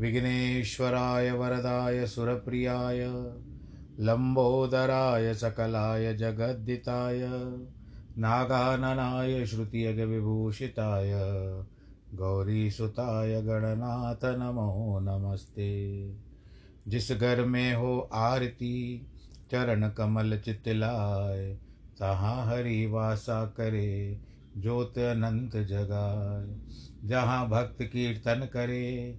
विघ्नेश्वराय वरदाय सुरप्रियाय लम्बोदराय सकलाय जगद्दिताय, नागाननाय श्रुतियगविभूषिताय गौरीसुताय गणनाथ नमो नमस्ते। जिस घर में हो आरती, चरण कमल चितलाय तहाँ हरि वासा करे, ज्योत अनंत जगाए जहाँ भक्त कीर्तन करे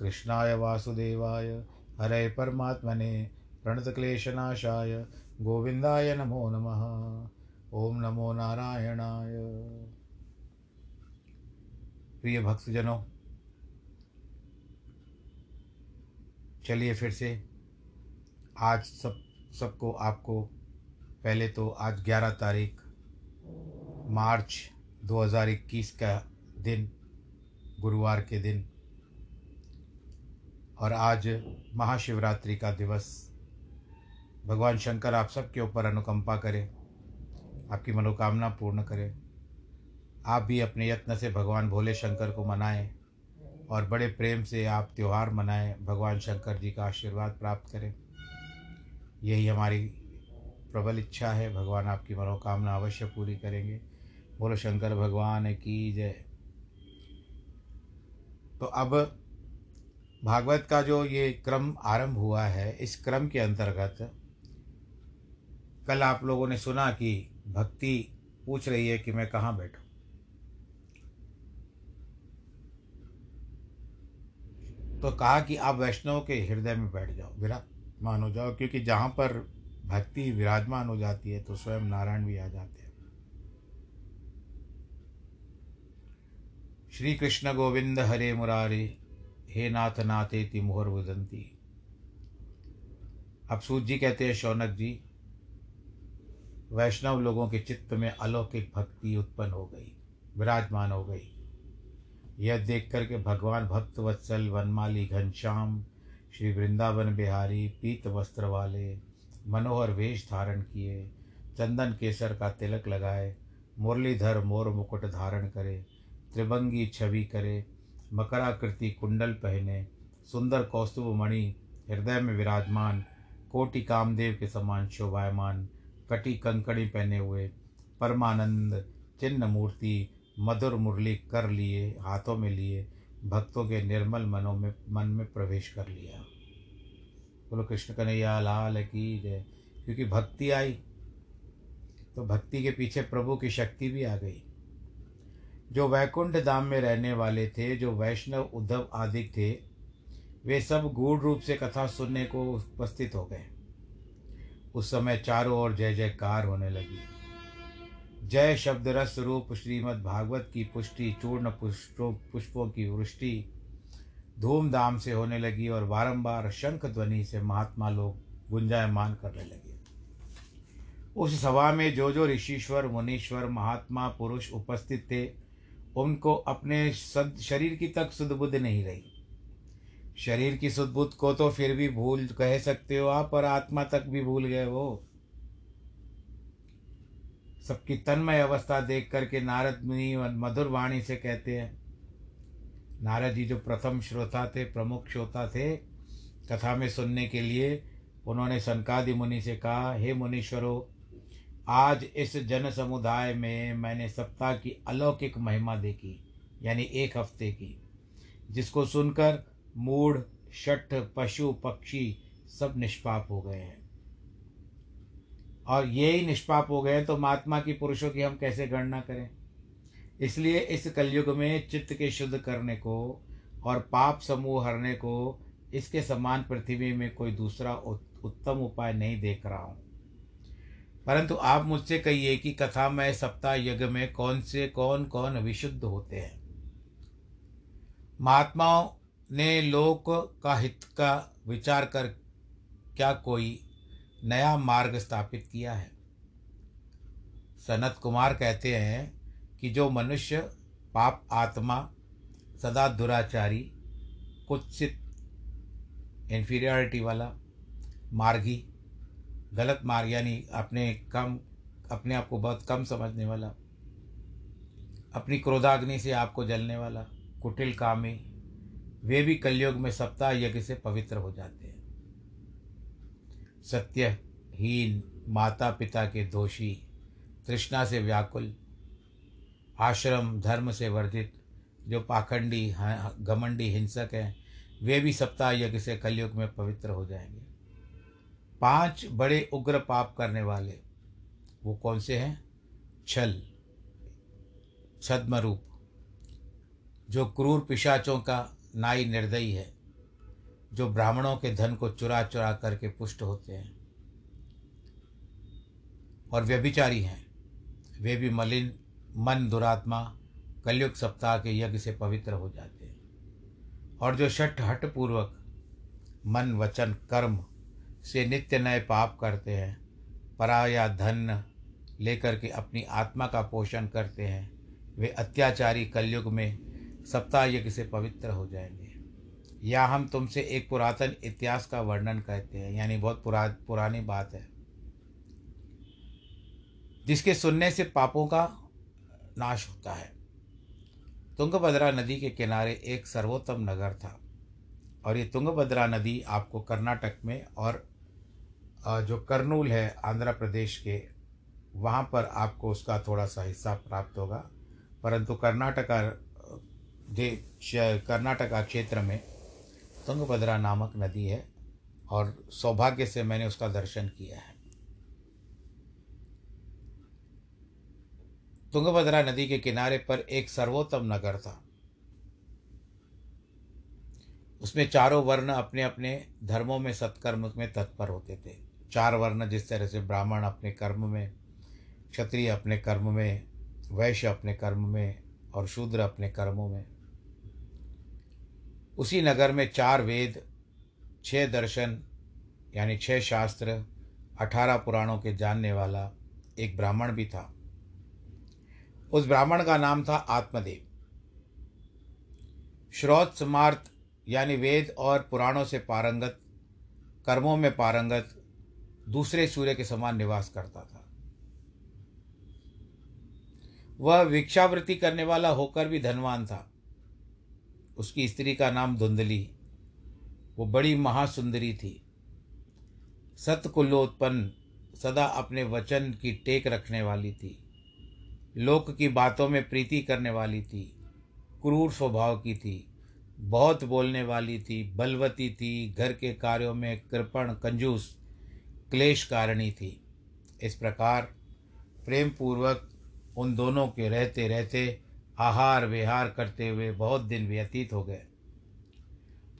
कृष्णाय वासुदेवाय। हरे परमात्मने प्रणतक्लेशनाशाय। गोविन्दाय नमो नमः। ॐ नमो नारायणाय। प्रिय भक्तजनों, चलिए फिर से। आज सब, सबको, आपको, पहले तो आज 11 तारीख, मार्च 2021 का दिन, गुरुवार के दिन। और आज महाशिवरात्रि का दिवस। भगवान शंकर आप सबके ऊपर अनुकंपा करें, आपकी मनोकामना पूर्ण करें। आप भी अपने यत्न से भगवान भोले शंकर को मनाएँ और बड़े प्रेम से आप त्यौहार मनाएँ, भगवान शंकर जी का आशीर्वाद प्राप्त करें। यही हमारी प्रबल इच्छा है, भगवान आपकी मनोकामना अवश्य पूरी करेंगे। बोलो, शंकर भगवान की जय। तो अब भागवत का जो ये क्रम आरंभ हुआ है, इस क्रम के अंतर्गत कल आप लोगों ने सुना कि भक्ति पूछ रही है कि मैं कहाँ बैठूं? तो कहा कि आप वैष्णव के हृदय में बैठ जाओ, विराजमान हो जाओ, क्योंकि जहाँ पर भक्ति विराजमान हो जाती है तो स्वयं नारायण भी आ जाते हैं। श्री कृष्ण गोविंद हरे मुरारे। हे नाथ नाथे तिमोहर वदंती। अब सूत जी कहते हैं, शौनक जी, वैष्णव लोगों के चित्त में अलौकिक भक्ति उत्पन्न हो गई, विराजमान हो गई। यह देख कर के भगवान भक्त वत्सल, वनमाली घनश्याम श्री वृंदावन बिहारी, पीत वस्त्र वाले, मनोहर वेश धारण किए, चंदन केसर का तिलक लगाए, मुरलीधर मोर मुकुट धारण करे, त्रिभंगी छवि करे मकराकृति कुंडल पहने सुंदर कौस्तुभ मणि हृदय में विराजमान, कोटि कामदेव के समान शोभायमान, कटी कंकड़ी पहने हुए परमानंद, चिन्ह मूर्ति, मधुर मुरली कर लिए, हाथों में लिए, भक्तों के निर्मल मनों में, मन में प्रवेश कर लिया। बोलो, कृष्ण कन्हैया, लाल की जय। क्योंकि भक्ति आई तो भक्ति के पीछे प्रभु की शक्ति भी आ गई। जो वैकुंठ धाम में रहने वाले थे, जो वैष्णव, उद्धव आदि थे, वे सब गूढ़ रूप से कथा सुनने को उपस्थित हो गए। उस समय चारों ओर जय जयकार होने लगी। जय शब्द रस रूप श्रीमद् भागवत की पुष्टि, चूर्ण पुष्पों पुष्पों की वृष्टि धूमधाम से होने लगी और बारंबार शंख ध्वनि से महात्मा लोग गुंजायमान करने लगे। उस सभा में जो जो ऋषिश्वर, मुनीश्वर, महात्मा, पुरुष उपस्थित थे उनको अपने शरीर की तक सुध बुद्ध नहीं रही। शरीर की सुध बुद्ध को तो फिर भी भूल कह सकते हो आप पर आत्मा तक भी भूल गए वो। सबकी तन्मय अवस्था देख करके नारद मुनि मधुर वाणी से कहते हैं, नारद जी जो प्रथम श्रोता थे, प्रमुख श्रोता थे, कथा में सुनने के लिए उन्होंने सनकादि मुनि से कहा, हे मुनीश्वरों आज इस जन समुदाय में मैंने सप्ताह की अलौकिक महिमा देखी, यानी एक हफ़्ते की, जिसको सुनकर मूढ़, शठ, पशु, पक्षी सब निष्पाप हो गए हैं। और ये ही निष्पाप हो गए तो महात्मा की पुरुषों की हम कैसे गणना करें? इसलिए इस कलयुग में चित्त के शुद्ध करने को और पाप समूह हरने को इसके समान पृथ्वी में कोई दूसरा उत्तम उपाय नहीं देख रहा हूँ। परंतु आप मुझसे कहिए कि कथा में, सप्ताह यज्ञ में कौन से, कौन कौन विशुद्ध होते हैं? महात्माओं ने लोक का हित का विचार कर क्या कोई नया मार्ग स्थापित किया है? सनत कुमार कहते हैं कि जो मनुष्य, पाप आत्मा, सदा दुराचारी, कुत्सित इन्फीरियरिटी वाला, मार्गी गलत मार्ग यानी अपने कम, अपने आप को बहुत कम समझने वाला, अपनी क्रोधाग्नि से आपको जलने वाला, कुटिल कामी, वे भी कलयुग में सप्ताह यज्ञ से पवित्र हो जाते हैं। सत्यहीन माता पिता के दोषी, तृष्णा से व्याकुल, आश्रम, धर्म से वर्जित, जो पाखंडी घमंडी हिंसक हैं, वे भी सप्ताह यज्ञ से कलयुग में पवित्र हो जाएँगे। पाँच बड़े उग्र पाप करने वाले, वो कौन से हैं? छल छद्म रूप जो क्रूर पिशाचों का नाई निर्दयी है, जो ब्राह्मणों के धन को चुरा चुरा करके पुष्ट होते हैं। और व्यभिचारी हैं। वे भी मलिन, मन दुरात्मा, कलयुग सप्ताह के यज्ञ से पवित्र हो जाते हैं। और जो शठ हट पूर्वक मन, वचन, कर्म से नित्य नए पाप करते हैं, पराया धन लेकर के अपनी आत्मा का पोषण करते हैं। वे अत्याचारी कलयुग में सप्ताह यज्ञ से पवित्र हो जाएँगे। या हम तुमसे एक पुरातन इतिहास का वर्णन कहते हैं, यानी बहुत पुरा, पुरानी बात है। जिसके सुनने से पापों का नाश होता है। तुंगभद्रा नदी के किनारे एक सर्वोत्तम नगर था। और ये तुंगभद्रा नदी आपको कर्नाटक में और जो कर्नूल है आंध्र प्रदेश के, वहाँ पर आपको उसका थोड़ा सा हिस्सा प्राप्त होगा। परंतु कर्नाटका कर्नाटका क्षेत्र में तुंगभद्रा नामक नदी है और सौभाग्य से मैंने उसका दर्शन किया है। तुंगभद्रा नदी के किनारे पर एक सर्वोत्तम नगर था। उसमें चारों वर्ण अपने अपने धर्मों में सत्कर्म में तत्पर होते थे। चार वर्ण जिस तरह से ब्राह्मण अपने कर्म में, क्षत्रिय अपने कर्म में, वैश्य अपने कर्म में और शूद्र अपने कर्मों में, उसी नगर में चार वेद, छह दर्शन, यानी छह शास्त्र, अठारह पुराणों के जानने वाला एक ब्राह्मण भी था। उस ब्राह्मण का नाम था आत्मदेव। श्रोत समार्थ यानी वेद और पुराणों से पारंगत, कर्मों में पारंगत, दूसरे सूर्य के समान निवास करता था। वह भिक्षावृत्ति करने वाला होकर भी धनवान था। उसकी स्त्री का नाम धुंधली। वो बड़ी महासुंदरी थी। सतकुल्लोत्पन्न सदा अपने वचन की टेक रखने वाली थी। लोक की बातों में प्रीति करने वाली थी। क्रूर स्वभाव की थी। बहुत बोलने वाली थी, बलवती थी, घर के कार्यों में कृपण, कंजूस, क्लेश कारिणी थी। इस प्रकार प्रेम पूर्वक उन दोनों के रहते रहते आहार विहार करते हुए बहुत दिन व्यतीत हो गए।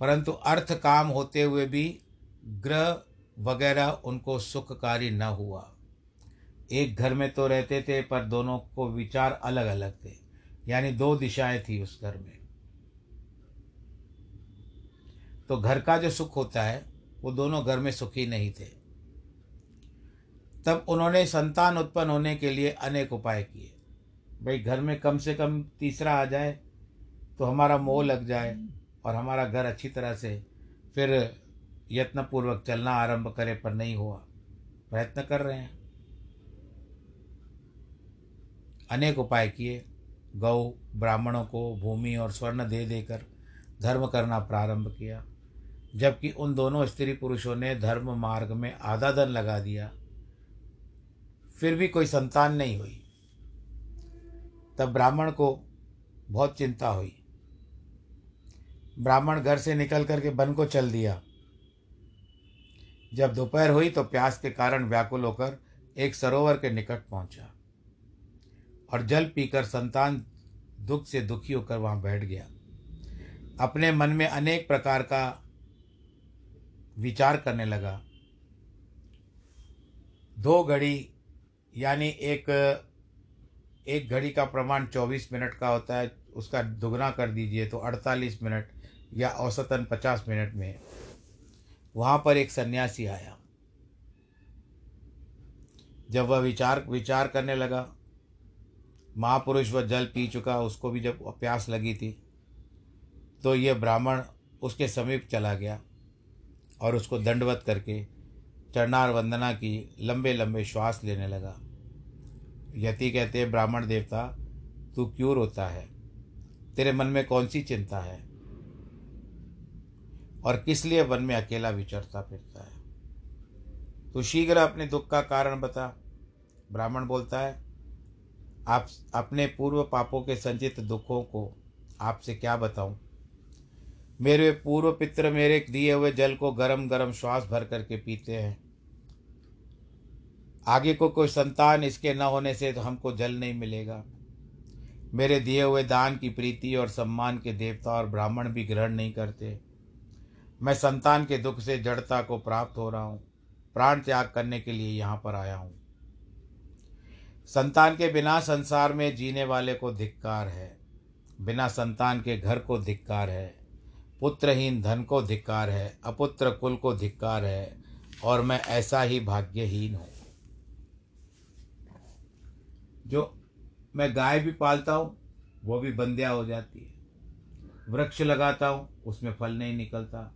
परंतु अर्थ काम होते हुए भी ग्रह वगैरह उनको सुखकारी न हुआ। एक घर में तो रहते थे, पर दोनों को विचार अलग अलग थे। यानी दो दिशाएँ थी उस घर में। तो घर का जो सुख होता है, वो दोनों घर में सुखी नहीं थे। तब उन्होंने संतान उत्पन्न होने के लिए अनेक उपाय किए। भाई, घर में कम से कम तीसरा आ जाए तो हमारा मोह लग जाए और हमारा घर अच्छी तरह से फिर यत्नपूर्वक चलना आरंभ करे, पर नहीं हुआ। प्रयत्न कर रहे हैं। अनेक उपाय किए। गौ ब्राह्मणों को भूमि और स्वर्ण दे देकर धर्म करना प्रारंभ किया। जबकि उन दोनों स्त्री पुरुषों ने धर्म मार्ग में आधा धन लगा दिया। फिर भी कोई संतान नहीं हुई। तब ब्राह्मण को बहुत चिंता हुई। ब्राह्मण घर से निकल करके बन को चल दिया। जब दोपहर हुई तो प्यास के कारण व्याकुल होकर एक सरोवर के निकट पहुँचा और जल पीकर संतान दुख से दुखी होकर वहाँ बैठ गया। अपने मन में अनेक प्रकार का विचार करने लगा। दो घड़ी, यानी एक एक घड़ी का प्रमाण चौबीस मिनट का होता है, उसका दुगना कर दीजिए तो अड़तालीस मिनट या औसतन पचास मिनट में। वहाँ पर एक सन्यासी आया। जब वह विचार विचार करने लगा, महापुरुष वह जल पी चुका, उसको भी जब प्यास लगी थी तो यह ब्राह्मण उसके समीप चला गया। और उसको दंडवत करके चरणार वंदना की लंबे लंबे श्वास लेने लगा। यति कहते, ब्राह्मण देवता, तू क्यों रोता है? तेरे मन में कौन सी चिंता है? और किस लिए वन में अकेला विचरता फिरता है? तू शीघ्र अपने दुख का कारण बता। ब्राह्मण बोलता है, आप अपने पूर्व पापों के संचित दुखों को आपसे क्या बताऊँ? मेरे पूर्व पित्र मेरे दिए हुए जल को गरम गरम श्वास भर करके पीते हैं। आगे को कोई संतान इसके न होने से तो हमको जल नहीं मिलेगा। मेरे दिए हुए दान की प्रीति और सम्मान के देवता और ब्राह्मण भी ग्रहण नहीं करते। मैं संतान के दुख से, जड़ता को प्राप्त हो रहा हूँ। प्राण त्याग करने के लिए यहाँ पर आया हूँ। संतान के बिना संसार में जीने वाले को धिक्कार है। बिना संतान के घर को धिक्कार है। पुत्रहीन धन को धिक्कार है, अपुत्र कुल को धिक्कार है, और मैं ऐसा ही भाग्यहीन हूँ। जो मैं गाय भी पालता हूँ, वो भी बंदिया हो जाती है। वृक्ष लगाता हूँ, उसमें फल नहीं निकलता।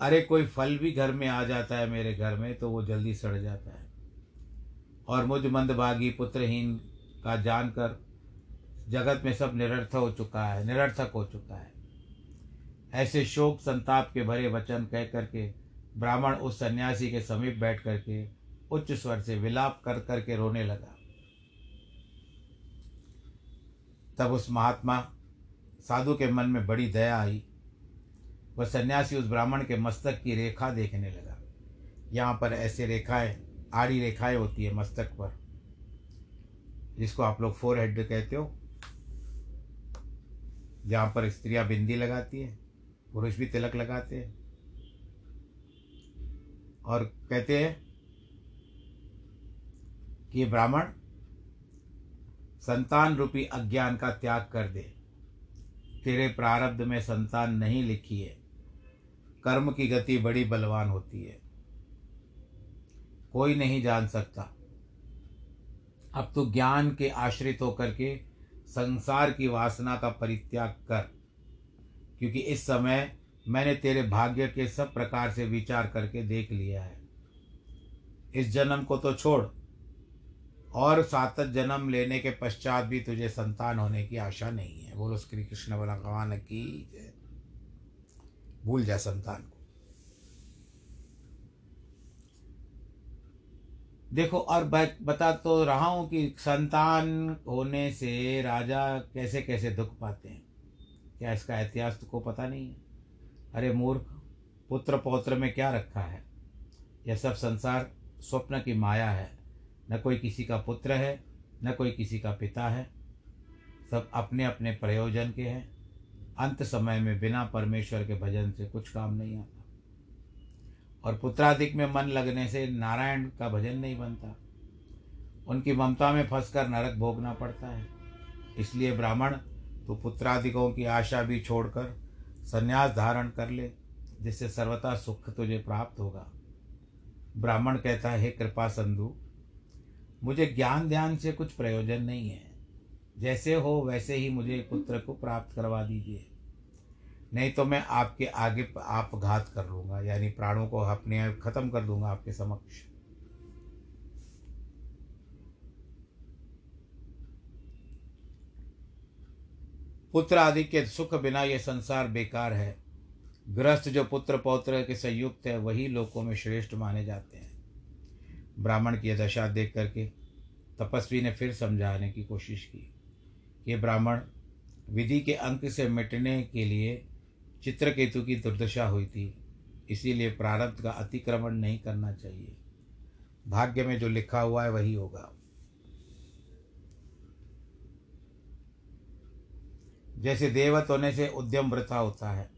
अरे, कोई फल भी घर में आ जाता है मेरे घर में तो वो जल्दी सड़ जाता है। और मुझ मंदभागी पुत्रहीन का जानकर जगत में सब निरर्थ हो चुका है, निरर्थक हो चुका है। ऐसे शोक संताप के भरे वचन कह करके, ब्राह्मण उस सन्यासी के समीप बैठ करके उच्च स्वर से विलाप कर करके रोने लगा। तब उस महात्मा साधु के मन में बड़ी दया आई। वह सन्यासी उस ब्राह्मण के मस्तक की रेखा देखने लगा। यहाँ पर ऐसे रेखाएँ, आड़ी रेखाएँ होती है मस्तक पर, जिसको आप लोग फोर हेड कहते हो। जहाँ पर स्त्रियाँ बिंदी लगाती है। पुरुष भी तिलक लगाते हैं। और कहते हैं कि ब्राह्मण संतान रूपी अज्ञान का त्याग कर दे। तेरे प्रारब्ध में संतान नहीं लिखी है। कर्म की गति बड़ी बलवान होती है। कोई नहीं जान सकता। अब तू ज्ञान के आश्रित होकर के संसार की वासना का परित्याग कर। क्योंकि इस समय मैंने तेरे भाग्य के सब प्रकार से विचार करके देख लिया है। इस जन्म को तो छोड़, और सात जन्म लेने के पश्चात भी तुझे संतान होने की आशा नहीं है। बोलो श्री कृष्ण भगवान की भूल जा संतान को। देखो, और बता तो रहा हूँ कि संतान होने से राजा कैसे कैसे दुख पाते हैं। क्या इसका इतिहास को पता नहीं है? अरे मूर्ख पुत्र पौत्र में क्या रखा है? यह सब संसार स्वप्न की माया है। न कोई किसी का पुत्र है, न कोई किसी का पिता है। सब अपने अपने प्रयोजन के हैं। अंत समय में बिना परमेश्वर के भजन से कुछ काम नहीं आता। और पुत्राधिक में मन लगने से नारायण का भजन नहीं बनता। उनकी ममता में फंसकर नरक भोगना पड़ता है। इसलिए ब्राह्मण तो पुत्राधिकों की आशा भी छोड़कर संन्यास धारण कर ले, जिससे सर्वथा सुख तुझे प्राप्त होगा। ब्राह्मण कहता है कृपा संधु, मुझे ज्ञान ध्यान से कुछ प्रयोजन नहीं है। जैसे हो, वैसे ही मुझे पुत्र को प्राप्त करवा दीजिए। नहीं तो मैं आपके आगे आप घात कर लूँगा, यानी प्राणों को अपने खत्म कर दूँगा आपके समक्ष। पुत्र आदि के सुख बिना ये संसार बेकार है। गृहस्थ जो पुत्र पौत्र के संयुक्त है, वही लोकों में श्रेष्ठ माने जाते हैं। ब्राह्मण की दशा देख करके तपस्वी ने फिर समझाने की कोशिश की कि ब्राह्मण, विधि के अंक से मिटने के लिए चित्रकेतु की दुर्दशा हुई थी, इसीलिए प्रारब्ध का अतिक्रमण नहीं करना चाहिए। भाग्य में जो लिखा हुआ है, वही होगा। जैसे देवत होने से उद्यम वृथा होता है,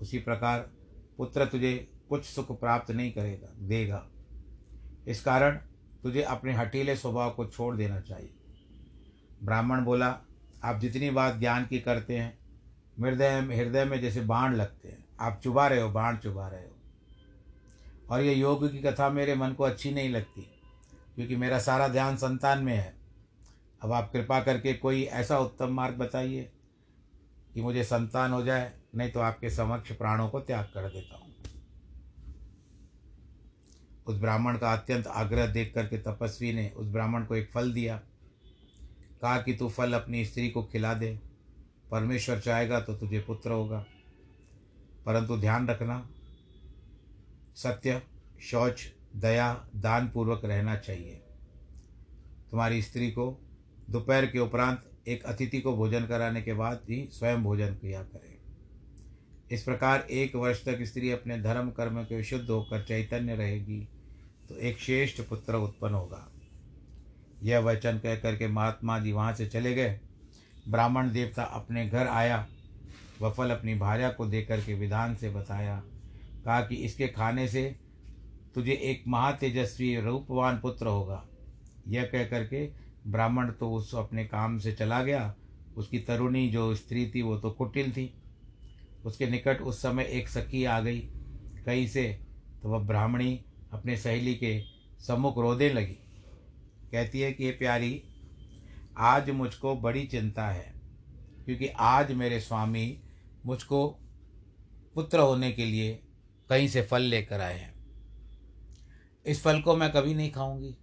उसी प्रकार पुत्र तुझे कुछ सुख प्राप्त नहीं करेगा, देगा। इस कारण तुझे अपने हटीले स्वभाव को छोड़ देना चाहिए। ब्राह्मण बोला, आप जितनी बात ज्ञान की करते हैं हृदय हृदय में जैसे बाण लगते हैं, आप चुबा रहे हो, बाण चुबा रहे हो। और ये योग की कथा मेरे मन को अच्छी नहीं लगती, क्योंकि मेरा सारा ध्यान संतान में है। अब आप कृपा करके कोई ऐसा उत्तम मार्ग बताइए कि मुझे संतान हो जाए, नहीं तो आपके समक्ष प्राणों को त्याग कर देता हूँ। उस ब्राह्मण का अत्यंत आग्रह देख करके तपस्वी ने उस ब्राह्मण को एक फल दिया। कहा कि तू फल अपनी स्त्री को खिला दे, परमेश्वर चाहेगा तो तुझे पुत्र होगा। परंतु ध्यान रखना, सत्य, शौच, दया दान पूर्वक रहना चाहिए। तुम्हारी स्त्री को दोपहर के उपरांत एक अतिथि को भोजन कराने के बाद ही स्वयं भोजन किया करे। इस प्रकार एक वर्ष तक स्त्री अपने धर्म कर्म के शुद्ध होकर चैतन्य रहेगी तो एक श्रेष्ठ पुत्र उत्पन्न होगा। यह वचन कह करके महात्मा जी वहाँ से चले गए। ब्राह्मण देवता अपने घर आया वह फल अपनी भार्या को दे करके विधान से बताया, कहा कि इसके खाने से तुझे एक महातेजस्वी रूपवान पुत्र होगा। यह कह करके ब्राह्मण तो उस अपने काम से चला गया। उसकी तरुणी जो स्त्री थी, वो तो कुटिल थी। उसके निकट उस समय एक सखी आ गई। कहीं से तो वह ब्राह्मणी अपने सहेली के सम्मुख रोने लगी। कहती है कि ये प्यारी, आज मुझको बड़ी चिंता है, क्योंकि आज मेरे स्वामी मुझको पुत्र होने के लिए कहीं से फल लेकर आए हैं। इस फल को मैं कभी नहीं खाऊँगी।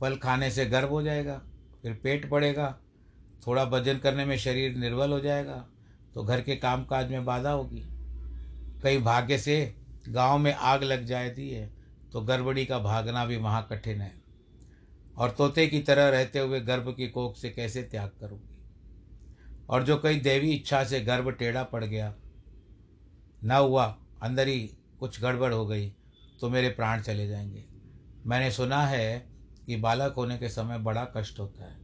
फल खाने से गर्भ हो जाएगा, फिर पेट पड़ेगा, थोड़ा भजन करने में शरीर निर्बल हो जाएगा तो घर के कामकाज में बाधा होगी। कई भाग्य से गाँव में आग लग जाती है तो गड़बड़ी का भागना भी महा कठिन है। और तोते की तरह रहते हुए गर्भ की कोख से कैसे त्याग करूँगी? और जो कई देवी इच्छा से गर्भ टेढ़ा पड़ गया, न हुआ, अंदर ही कुछ गड़बड़ हो गई तो मेरे प्राण चले जाएँगे। मैंने सुना है कि बालक होने के समय बड़ा कष्ट होता है।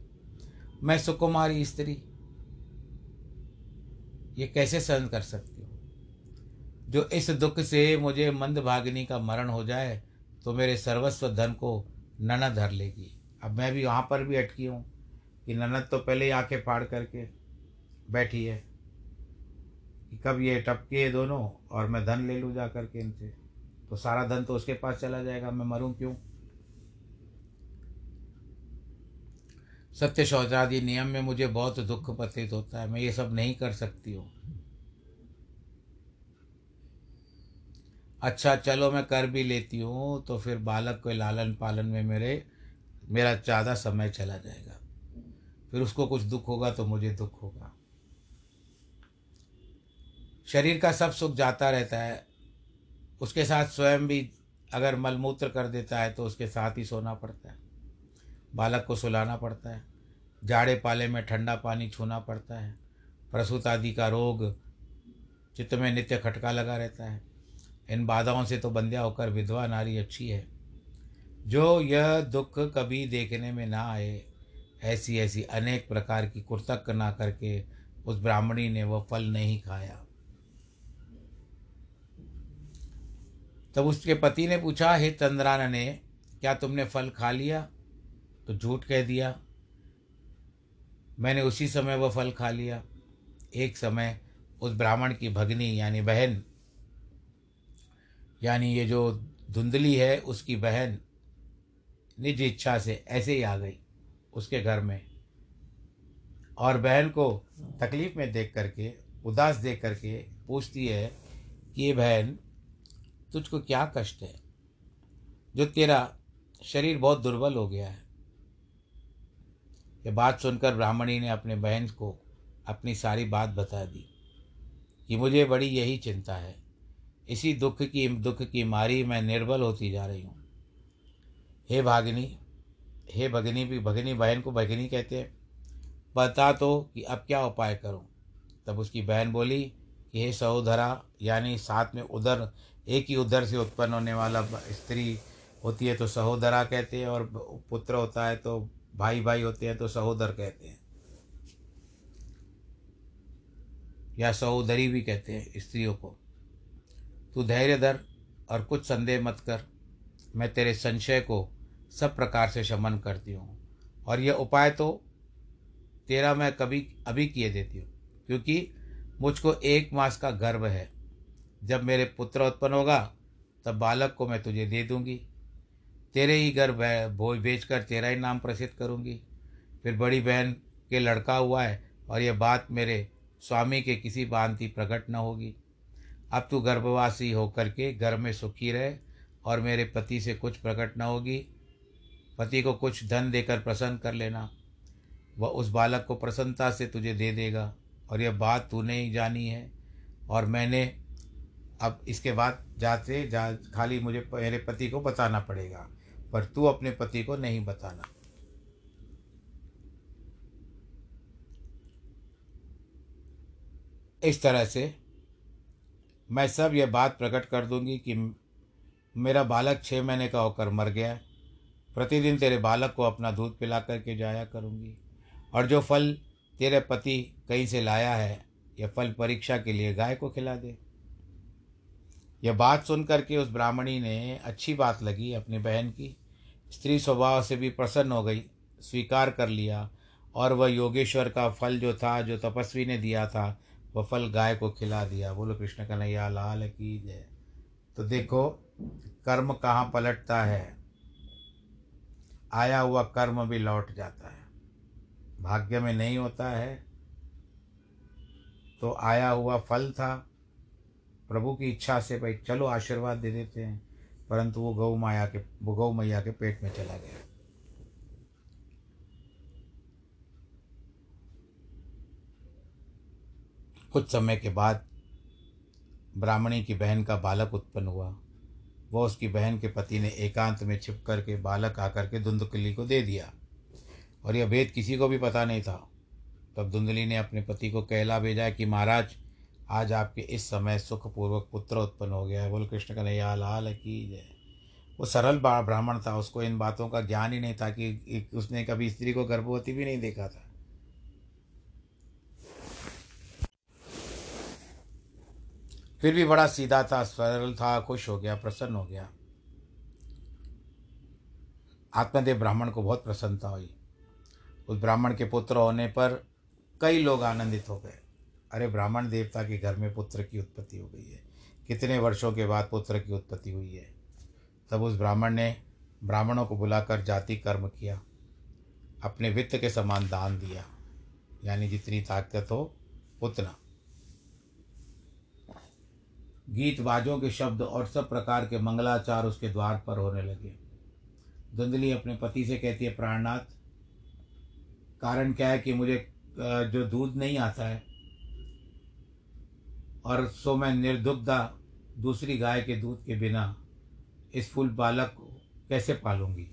मैं सुकुमारी स्त्री, ये कैसे सहन कर सकती हूँ? जो इस दुख से मुझे मंद भागिनी का मरण हो जाए तो मेरे सर्वस्व धन को ननद धर लेगी। अब मैं भी वहाँ पर भी अटकी हूँ कि ननद तो पहले ही आँखें फाड़ करके बैठी है कि कब ये टपके दोनों और मैं धन ले लूँ जा करके इनसे? तो सारा धन तो उसके पास चला जाएगा, मैं मरूँ क्यों? सत्य शौचादि नियम में मुझे बहुत दुख प्रतीत होता है, मैं ये सब नहीं कर सकती हूँ। अच्छा चलो मैं कर भी लेती हूँ तो फिर बालक के लालन पालन में मेरे, मेरा ज़्यादा समय चला जाएगा। फिर उसको कुछ दुख होगा तो मुझे दुख होगा। शरीर का सब सुख जाता रहता है। उसके साथ स्वयं भी अगर मलमूत्र कर देता है तो उसके साथ ही सोना पड़ता है। बालक को सुलाना पड़ता है, जाड़े पाले में ठंडा पानी छूना पड़ता है, प्रसूत आदि का रोग चित्त में नित्य खटका लगा रहता है। इन बाधाओं से तो बंध्या होकर विधवा नारी अच्छी है। जो यह दुख कभी देखने में ना आए ऐसी ऐसी अनेक प्रकार की कुर्तक ना करके उस ब्राह्मणी ने वह फल नहीं खाया। तब उसके पति ने पूछा, हे चंद्रान ने क्या तुमने फल खा लिया? तो झूठ कह दिया। मैंने उसी समय वह फल खा लिया। एक समय उस ब्राह्मण की भगनी यानी बहन, यानी ये जो धुंधली है, उसकी बहन निज इच्छा से ऐसे ही आ गई उसके घर में। और बहन को तकलीफ़ में देख करके, उदास देख करके पूछती है कि, ये बहन, तुझको क्या कष्ट है? जो तेरा शरीर बहुत दुर्बल हो गया है ये बात सुनकर ब्राह्मणी ने अपने बहन को अपनी सारी बात बता दी कि मुझे बड़ी यही चिंता है। इसी दुख की दुख की मारी मैं निर्बल होती जा रही हूँ। हे भागिनी, हे भगनी भी, भगनी बहन को भगनी कहते हैं। बता तो कि अब क्या उपाय करूँ? तब उसकी बहन बोली कि हे सहोदरा, यानी साथ में उधर, एक ही उधर से उत्पन्न होने वाला स्त्री होती है तो सहोदरा कहते हैं और पुत्र होता है तो भाई भाई होते हैं तो सहोदर कहते हैं। या सहोदरी भी कहते हैं स्त्रियों को। तू धैर्य धर और कुछ संदेह मत कर। मैं तेरे संशय को सब प्रकार से शमन करती हूँ। और यह उपाय तो तेरा मैं कभी, अभी किए देती हूँ। क्योंकि मुझको एक मास का गर्भ है। जब मेरे पुत्र उत्पन्न होगा, तब बालक को मैं तुझे दे दूँगी। तेरे ही घर भोज भेज कर तेरा ही नाम प्रसिद्ध करूँगी। फिर बड़ी बहन के लड़का हुआ है और यह बात मेरे स्वामी के किसी भांति प्रकट न होगी। अब तू गर्भवासी होकर के घर में सुखी रहे और मेरे पति से कुछ प्रकट न होगी। पति को कुछ धन देकर प्रसन्न कर लेना। वह उस बालक को प्रसन्नता से तुझे दे देगा और यह बात तूने ही जानी है। और मैंने अब इसके बाद जाते जा खाली मुझे मेरे पति को बताना पड़ेगा। पर तू अपने पति को नहीं बताना। इस तरह से मैं सब यह बात प्रकट कर दूँगी कि मेरा बालक छः महीने का होकर मर गया। प्रतिदिन तेरे बालक को अपना दूध पिला करके जाया करूँगी। और जो फल तेरे पति कहीं से लाया है यह फल परीक्षा के लिए गाय को खिला दे। यह बात सुन करके उस ब्राह्मणी ने अच्छी बात लगी अपनी बहन की। स्त्री स्वभाव से भी प्रसन्न हो गई, स्वीकार कर लिया, और वह योगेश्वर का फल जो था, जो तपस्वी ने दिया था, वह फल गाय को खिला दिया। बोलो कृष्ण कन्हैया, लाल की जय। तो देखो, कर्म कहाँ पलटता है? आया हुआ कर्म भी लौट जाता है। भाग्य में नहीं होता है तो आया हुआ फल था। प्रभु की इच्छा से भाई, चलो आशीर्वाद दे देते हैं। परंतु वो गौ माया के, वो गौ मैया के पेट में चला गया। कुछ समय के बाद ब्राह्मणी की बहन का बालक उत्पन्न हुआ। वह उसकी बहन के पति ने एकांत में छिप कर के बालक आकर के धुंधुकली को दे दिया। और यह भेद किसी को भी पता नहीं था। तब धुंधली ने अपने पति को कहला भेजा कि, महाराज आज आपके इस समय सुखपूर्वक पुत्र उत्पन्न हो गया है। बोल कृष्ण कन्हैया लाल की जय। वो सरल ब्राह्मण था, उसको इन बातों का ज्ञान ही नहीं था कि उसने कभी स्त्री को गर्भवती भी नहीं देखा था। फिर भी बड़ा सीधा था, सरल था, खुश हो गया, प्रसन्न हो गया। आत्मदेव ब्राह्मण को बहुत प्रसन्नता हुई। उस ब्राह्मण के पुत्र होने पर कई लोग आनंदित हो गए। अरे ब्राह्मण देवता के घर में पुत्र की उत्पत्ति हो गई है। कितने वर्षों के बाद पुत्र की उत्पत्ति हुई है? तब उस ब्राह्मण ने ब्राह्मणों को बुलाकर जाति कर्म किया, अपने वित्त के समान दान दिया, यानी जितनी ताकत हो, उतना। गीत बाजों के शब्द और सब प्रकार के मंगलाचार उसके द्वार पर होने लगे। धुंधली अपने पति से कहती है, प्राणनाथ, कारण क्या है कि मुझे जो दूध नहीं आता है और सो मैं निर्दुग्धा दूसरी गाय के दूध के बिना इस फूल बालक को कैसे पालूँगी?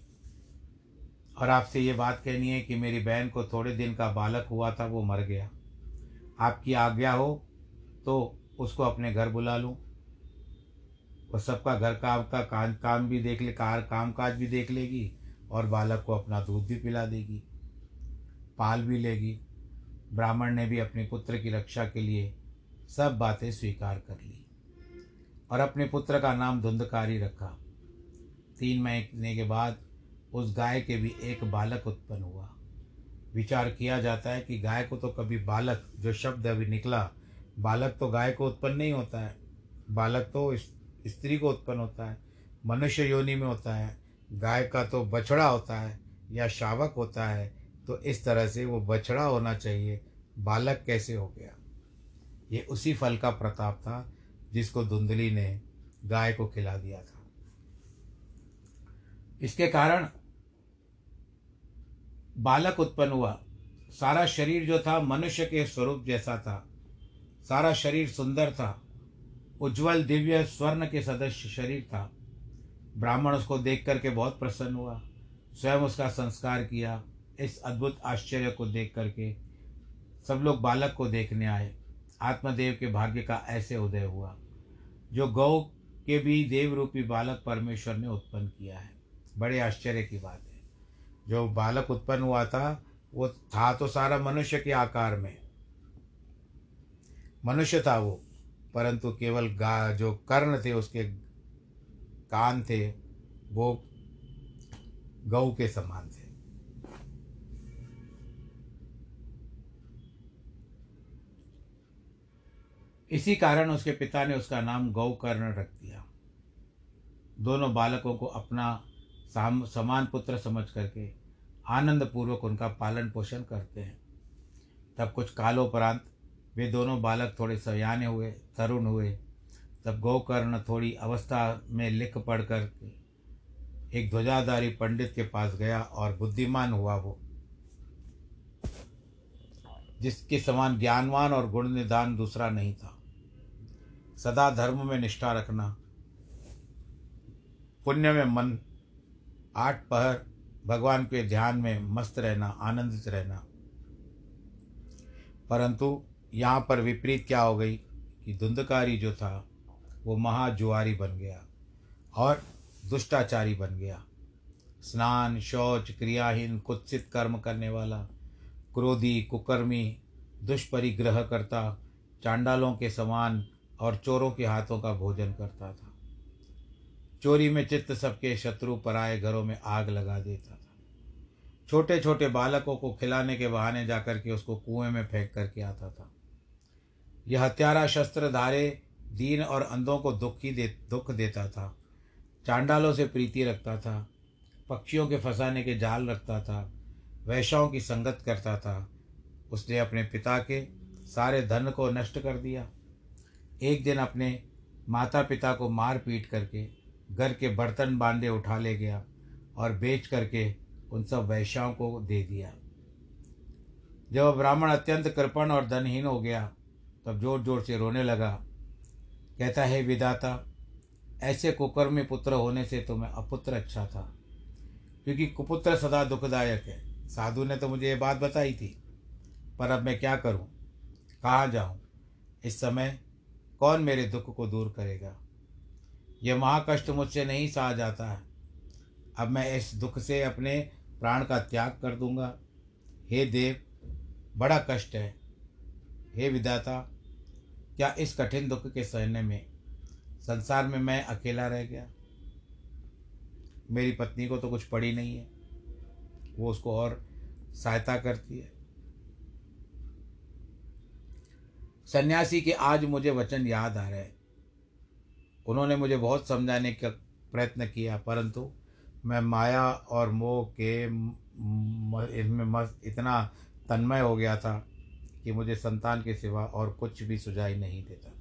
और आपसे ये बात कहनी है कि मेरी बहन को थोड़े दिन का बालक हुआ था, वो मर गया। आपकी आज्ञा हो तो उसको अपने घर बुला लूँ। वो सबका घर काम का काम काम भी देख ले, कार काम काज भी देख लेगी और बालक को अपना दूध भी पिला देगी, पाल भी लेगी। ब्राह्मण ने भी अपने पुत्र की रक्षा के लिए सब बातें स्वीकार कर ली और अपने पुत्र का नाम धुंधकारी रखा। तीन महीने के बाद उस गाय के भी एक बालक उत्पन्न हुआ। विचार किया जाता है कि गाय को तो कभी बालक, जो शब्द अभी निकला, बालक तो गाय को उत्पन्न नहीं होता है। बालक तो स्त्री को उत्पन्न होता है, मनुष्य योनि में होता है। गाय का तो बछड़ा होता है या शावक होता है तो इस तरह से वो बछड़ा होना चाहिए। बालक कैसे हो गया? ये उसी फल का प्रताप था जिसको धुंधली ने गाय को खिला दिया था। इसके कारण बालक उत्पन्न हुआ। सारा शरीर जो था मनुष्य के स्वरूप जैसा था। सारा शरीर सुंदर था। उज्जवल दिव्य स्वर्ण के सदस्य शरीर था। ब्राह्मण उसको देख करके बहुत प्रसन्न हुआ। स्वयं उसका संस्कार किया। इस अद्भुत आश्चर्य को देख करके सब लोग बालक को देखने आए। आत्मदेव के भाग्य का ऐसे उदय हुआ, जो गौ के भी देव रूपी बालक परमेश्वर ने उत्पन्न किया है। बड़े आश्चर्य की बात है। जो बालक उत्पन्न हुआ था, वो था तो सारा मनुष्य के आकार में। मनुष्य था वो, परंतु केवल गा, जो कर्ण थे, उसके कान थे, वो गौ के समान थे। इसी कारण उसके पिता ने उसका नाम गौकर्ण रख दिया। दोनों बालकों को अपना साम, समान पुत्र समझ करके आनंद पूर्वक उनका पालन पोषण करते हैं। तब कुछ कालोपरांत वे दोनों बालक थोड़े सयाने हुए, तरुण हुए। तब गौकर्ण थोड़ी अवस्था में लिख पढ़ कर एक ध्वजाधारी पंडित के पास गया और बुद्धिमान हुआ वो, जिसके समान ज्ञानवान और गुण निदान दूसरा नहीं था। सदा धर्म में निष्ठा रखना। पुण्य में मन, आठ पहर, भगवान के ध्यान में मस्त रहना, आनंदित रहना। परंतु यहाँ पर विपरीत क्या हो गई कि धुंधकारी जो था, वो महाजुआरी बन गया और दुष्टाचारी बन गया। स्नान, शौच, क्रियाहीन, कुत्सित कर्म करने वाला, क्रोधी, कुकर्मी दुष्परिग्रह करता चांडालों के समान और चोरों के हाथों का भोजन करता था। चोरी में चित्त सबके शत्रु पराए घरों में आग लगा देता था। छोटे छोटे बालकों को खिलाने के बहाने जाकर के उसको कुएँ में फेंक करके आता था। यह हत्यारा शस्त्र धारे, दीन और अंधों को दुखी दे, दुख देता था। चांडालों से प्रीति रखता था। पक्षियों के फंसाने के जाल रखता था। वैश्याओं की संगत करता था। उसने अपने पिता के सारे धन को नष्ट कर दिया। एक दिन अपने माता पिता को मार पीट करके घर के बर्तन बांधे उठा ले गया और बेच करके उन सब वैश्याओं को दे दिया। जब ब्राह्मण अत्यंत कृपण और धनहीन हो गया, तब ज़ोर ज़ोर से रोने लगा। कहता, है विदाता ऐसे कुकर्मी पुत्र होने से तो मैं अपुत्र अच्छा था, क्योंकि कुपुत्र सदा दुखदायक है। साधु ने तो मुझे ये बात बताई थी, पर अब मैं क्या करूँ? कहाँ जाऊँ? इस समय कौन मेरे दुख को दूर करेगा? यह महाकष्ट मुझसे नहीं सहा जाता है। अब मैं इस दुख से अपने प्राण का त्याग कर दूँगा। हे देव, बड़ा कष्ट है। हे विदाता क्या इस कठिन दुख के सहने में, संसार में मैं अकेला रह गया? मेरी पत्नी को तो कुछ पड़ी नहीं है। वो उसको और सहायता करती है। सन्यासी के आज मुझे वचन याद आ रहे। उन्होंने मुझे बहुत समझाने का प्रयत्न किया, परंतु मैं माया और मोह के इनमें मस्त इतना तन्मय हो गया था कि मुझे संतान के सिवा और कुछ भी सुझाई नहीं देता था।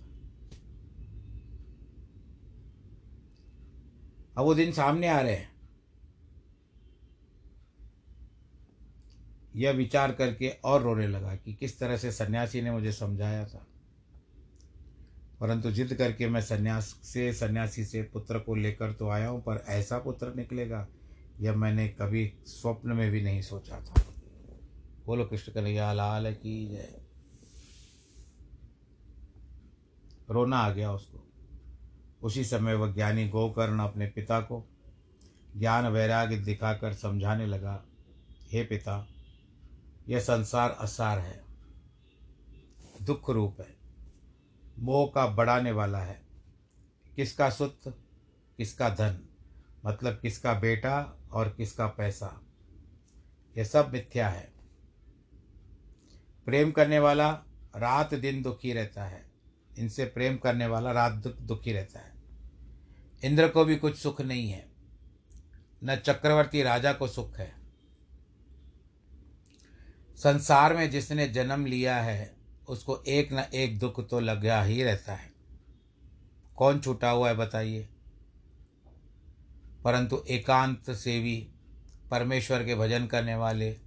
अब वो दिन सामने आ रहे हैं। यह विचार करके और रोने लगा कि किस तरह से सन्यासी ने मुझे समझाया था। परंतु जिद करके मैं सन्यास से, सन्यासी से पुत्र को लेकर तो आया हूँ, पर ऐसा पुत्र निकलेगा, यह मैंने कभी स्वप्न में भी नहीं सोचा था। बोलो कृष्ण कन्हैया, लाल की जय। रोना आ गया उसको। उसी समय वह ज्ञानी गोकर्ण अपने पिता को ज्ञान वैराग्य दिखाकर समझाने लगा, हे पिता यह संसार असार है। दुख रूप है। मोह का बढ़ाने वाला है। किसका सुत, किसका धन? मतलब किसका बेटा और किसका पैसा? यह सब मिथ्या है। प्रेम करने वाला रात दिन दुखी रहता है। इनसे प्रेम करने वाला रात दुखी रहता है। इंद्र को भी कुछ सुख नहीं है। न चक्रवर्ती राजा को सुख है। संसार में जिसने जन्म लिया है, उसको एक न एक दुख तो लगा ही रहता है। कौन छूटा हुआ है बताइए? परंतु एकांत सेवी, परमेश्वर के भजन करने वाले,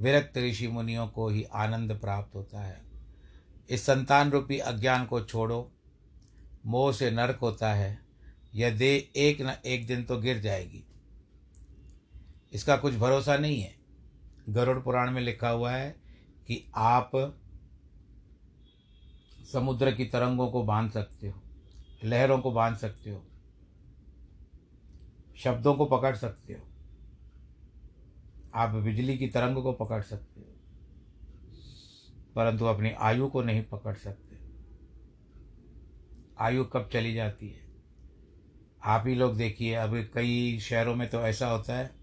विरक्त ऋषि मुनियों को ही आनंद प्राप्त होता है। इस संतान रूपी अज्ञान को छोड़ो। मोह से नरक होता है। यह देह एक न एक दिन तो गिर जाएगी। इसका कुछ भरोसा नहीं है। गरुड़ पुराण में लिखा हुआ है कि आप समुद्र की तरंगों को बाँध सकते हो, लहरों को बाँध सकते हो, शब्दों को पकड़ सकते हो, आप बिजली की तरंग को पकड़ सकते हो, परंतु अपनी आयु को नहीं पकड़ सकते। आयु कब चली जाती है? आप ही लोग देखिए, अभी कई शहरों में तो ऐसा होता है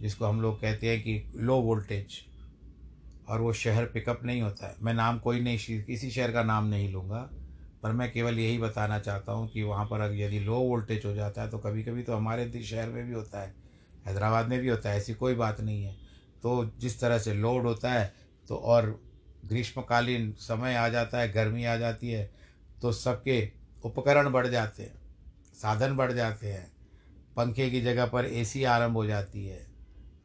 जिसको हम लोग कहते हैं कि लो वोल्टेज और वो शहर पिकअप नहीं होता है। मैं नाम कोई नहीं किसी शहर का नाम नहीं लूँगा, पर मैं केवल यही बताना चाहता हूँ कि वहाँ पर यदि लो वोल्टेज हो जाता है तो कभी कभी तो हमारे शहर में भी होता है, हैदराबाद में भी होता है, ऐसी कोई बात नहीं है। तो जिस तरह से लोड होता है तो और ग्रीष्मकालीन समय आ जाता है, गर्मी आ जाती है तो सबके उपकरण बढ़ जाते हैं, साधन बढ़ जाते हैं, पंखे की जगह पर एसी आरंभ हो जाती है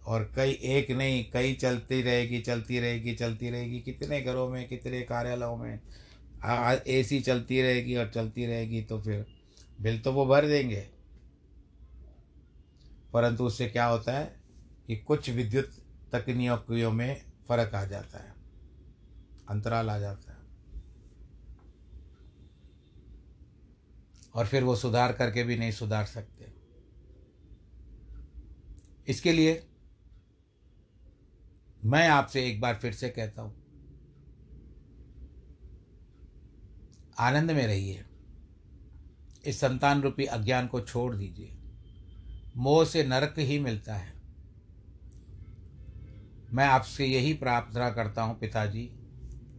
और कई एक नहीं, कई चलती रहेगी चलती रहेगी चलती रहेगी। कितने घरों में, कितने कार्यालयों में ए सी चलती रहेगी और चलती रहेगी तो फिर बिल तो वो भर देंगे। परंतु उससे क्या होता है कि कुछ विद्युत तकनीकियों में फ़र्क आ जाता है, अंतराल आ जाता है। और फिर वो सुधार करके भी नहीं सुधार सकते। इसके लिए मैं आपसे एक बार फिर से कहता हूँ, आनंद में रहिए। इस संतान रूपी अज्ञान को छोड़ दीजिए। मोह से नरक ही मिलता है। मैं आपसे यही प्रार्थना करता हूँ, पिताजी,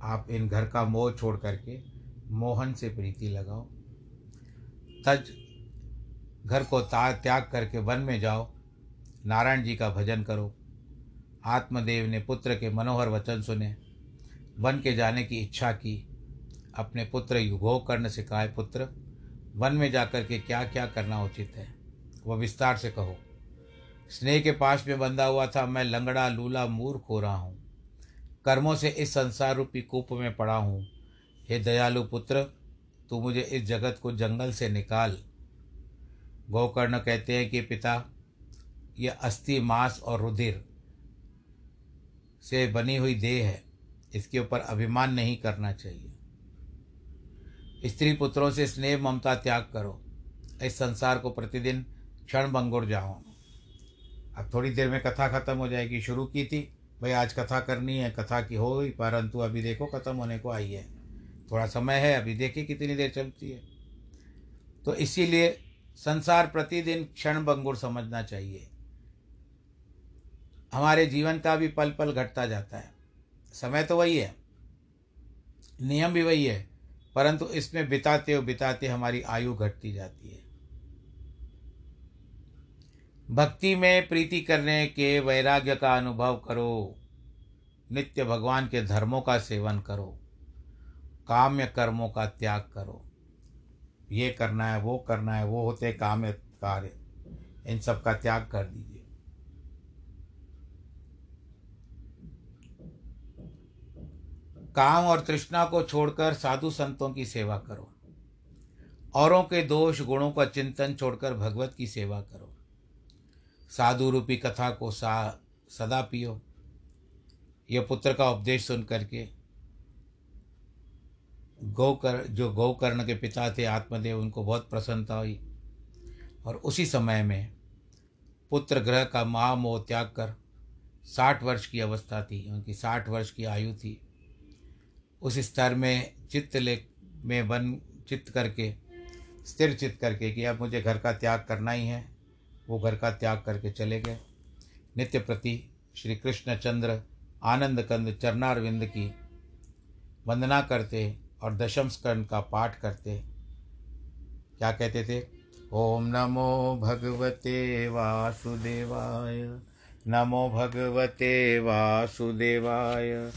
आप इन घर का मोह छोड़ करके मोहन से प्रीति लगाओ। तज घर को त्याग करके वन में जाओ। नारायण जी का भजन करो। आत्मदेव ने पुत्र के मनोहर वचन सुने, वन के जाने की इच्छा की, अपने पुत्र युगो कर्ण से कहा पुत्र, वन में जाकर के क्या क्या करना उचित है? वह विस्तार से कहो। स्नेह के पास में बंधा हुआ था, मैं लंगड़ा, लूला, मूर्ख हो रहा हूँ। कर्मों से इस संसार रूपी कूप में पड़ा हूँ। हे दयालु पुत्र, तू मुझे इस जगत को जंगल से निकाल। गोकर्ण कहते हैं कि पिता, यह अस्थि, मांस और रुधिर से बनी हुई देह है। इसके ऊपर अभिमान नहीं करना चाहिए। स्त्री पुत्रों से स्नेह, ममता त्याग करो। इस संसार को प्रतिदिन क्षण भंगुर जाओ। अब थोड़ी देर में कथा खत्म हो जाएगी। शुरू की थी। भाई, आज कथा करनी है। कथा की हो गई परंतु अभी देखो, खत्म होने को आई है। थोड़ा समय है, अभी देखिए कितनी देर चलती है। तो इसीलिए संसार प्रतिदिन क्षण भंगुर समझना चाहिए। हमारे जीवन का भी पल पल घटता जाता है। समय तो वही है। नियम भी वही है, परंतु इसमें बिताते हो बिताते हमारी आयु घटती जाती है। भक्ति में प्रीति करने के वैराग्य का अनुभव करो। नित्य भगवान के धर्मों का सेवन करो। काम्य कर्मों का त्याग करो। ये करना है, वो करना है, वो होते काम्य कार्य। इन सब का त्याग कर दीजिए। काम और तृष्णा को छोड़कर साधु संतों की सेवा करो। औरों के दोष गुणों का चिंतन छोड़कर भगवत की सेवा करो। साधु रूपी कथा को सा, सदा पियो। यह पुत्र का उपदेश सुन करके गौकर, जो गौकर्ण के पिता थे, आत्मदेव, उनको बहुत प्रसन्नता हुई। और उसी समय में पुत्र ग्रह का महामोह त्याग कर साठ वर्ष की अवस्था थी उनकी साठ वर्ष की आयु थी। उस स्तर में चित्त ले, में बन, चित्त करके, स्थिर चित्त करके कि अब मुझे घर का त्याग करना ही है। वो घर का त्याग करके चले गए। नित्य प्रति श्री कृष्ण चंद्र आनंद कंद चरणारविंद की वंदना करते और दशम स्कंद का पाठ करते। क्या कहते थे? ओम नमो भगवते वासुदेवाय। नमो भगवते वासुदेवाय।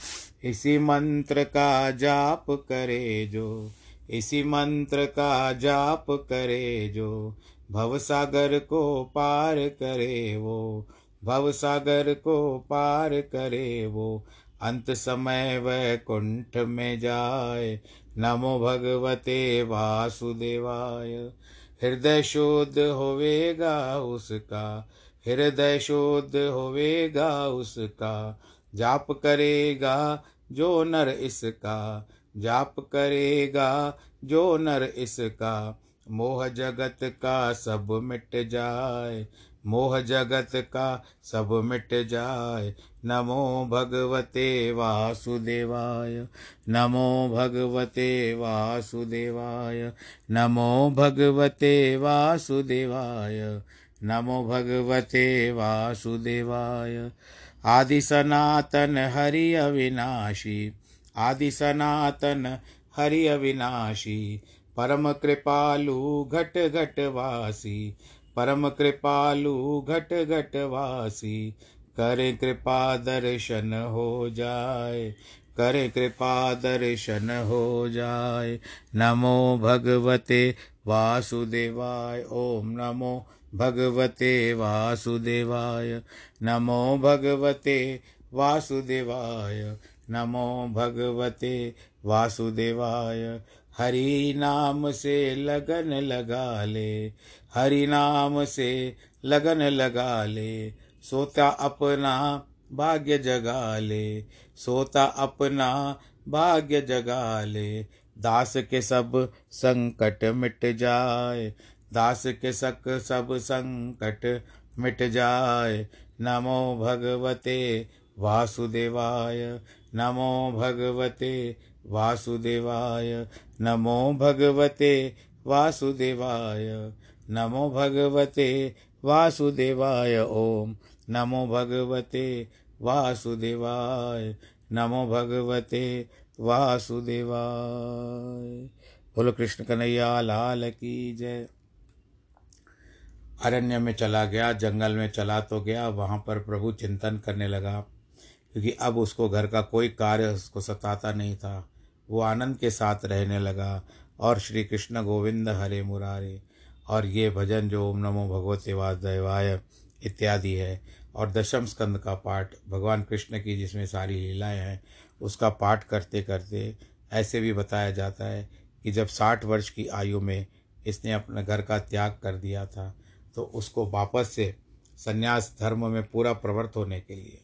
इसी मंत्र का जाप करे जो, इसी मंत्र का जाप करे जो, भव सागर को पार करे वो, भव सागर को पार करे वो, अंत समय वह कुंठ में जाए, नमो भगवते वासुदेवाय। हृदय शोध होवेगा उसका, हृदय शोध होवेगा उसका, जाप करेगा जो नर इसका जाप करेगा, जो नर इसका मोह जगत का सब मिट जाए, मोह जगत का सब मिट जाए। नमो भगवते वासुदेवाय, नमो भगवते वासुदेवाय, नमो भगवते वासुदेवाय, नमो भगवते वासुदेवाय। आदि सनातन हरि अविनाशी आदि सनातन हरि अविनाशी परम कृपालु घट घट वासी परम कृपालु घट घट वासी, करे कृपा दर्शन हो जाए करे कृपा दर्शन हो जाए नमो भगवते वासुदेवाय, ओम नमो भगवते वासुदेवाय। नमो भगवते वासुदेवाय। नमो भगवते वासुदेवाय। हरि नाम से लगन लगा ले हरि नाम से लगन लगा ले सोता अपना भाग्य जगा ले सोता अपना भाग्य जगा ले दास के सब संकट मिट जाए। दास के सक सब संकट मिट जाए। नमो भगवते वासुदेवाय। नमो भगवते वासुदेवाय। नमो भगवते वासुदेवाय। नमो भगवते वासुदेवाय। ओम। नमो भगवते वासुदेवाय। नमो भगवते वासुदेवाय। बोलो कृष्ण कन्हैया, लाल की जय। अरण्य में चला गया, जंगल में चला तो गया, वहाँ पर प्रभु चिंतन करने लगा। क्योंकि अब उसको घर का कोई कार्य उसको सताता नहीं था। वो आनंद के साथ रहने लगा और श्री कृष्ण गोविंद हरे मुरारे, और ये भजन जो ओम नमो भगवते वासुदेवाय इत्यादि है, और दशम स्कंद का पाठ भगवान कृष्ण की जिसमें सारी लीलाएँ हैं, उसका पाठ करते करते ऐसे भी बताया जाता है कि जब साठ वर्ष की आयु में इसने अपने घर का त्याग कर दिया था तो उसको वापस से संन्यास धर्म में पूरा प्रवृत्त होने के लिए।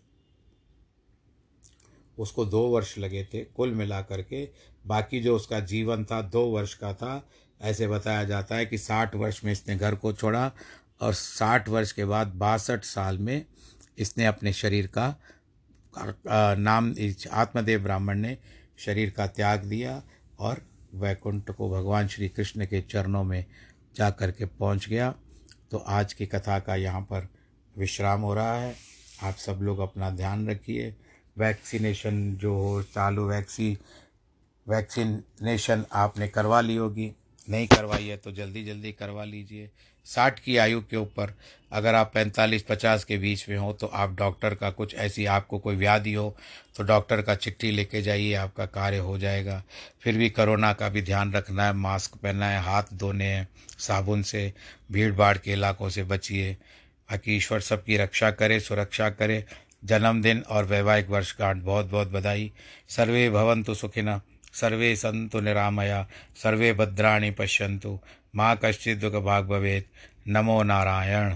उसको दो वर्ष लगे थे कुल मिला करके बाकी जो उसका जीवन था, दो वर्ष का था। ऐसे बताया जाता है कि साठ वर्ष में इसने घर को छोड़ा और साठ वर्ष के बाद बासठ साल में इसने अपने शरीर का नाम आत्मदेव ब्राह्मण ने शरीर का त्याग दिया और वैकुंठ को भगवान श्री कृष्ण के चरणों में जा कर के पहुँच गया। तो आज की कथा का यहाँ पर विश्राम हो रहा है। आप सब लोग अपना ध्यान रखिए। वैक्सीनेशन जो हो, चालू वैक्सी, वैक्सीनेशन आपने करवा ली होगी। नहीं करवाई है तो जल्दी जल्दी करवा लीजिए। साठ की आयु के ऊपर अगर आप पैंतालीस, पचास के बीच में हो तो आप डॉक्टर का कुछ ऐसी आपको कोई व्याधि हो तो डॉक्टर का चिट्ठी लेके जाइए, आपका कार्य हो जाएगा। फिर भी कोरोना का भी ध्यान रखना है, मास्क पहनना है, हाथ धोने हैं, साबुन से भीड़ भाड़ के इलाकों से बचिए बाकी ईश्वर सबकी रक्षा करे, सुरक्षा करे। जन्मदिन और वैवाहिक वर्षगांठ बहुत बहुत बधाई। सर्वे भवंतु सुखिना सर्वे सन्तु निरामया, सर्वे भद्राणी पश्यन्तु। माँ कश्चि दुख भाग भवेत। नमो नारायण।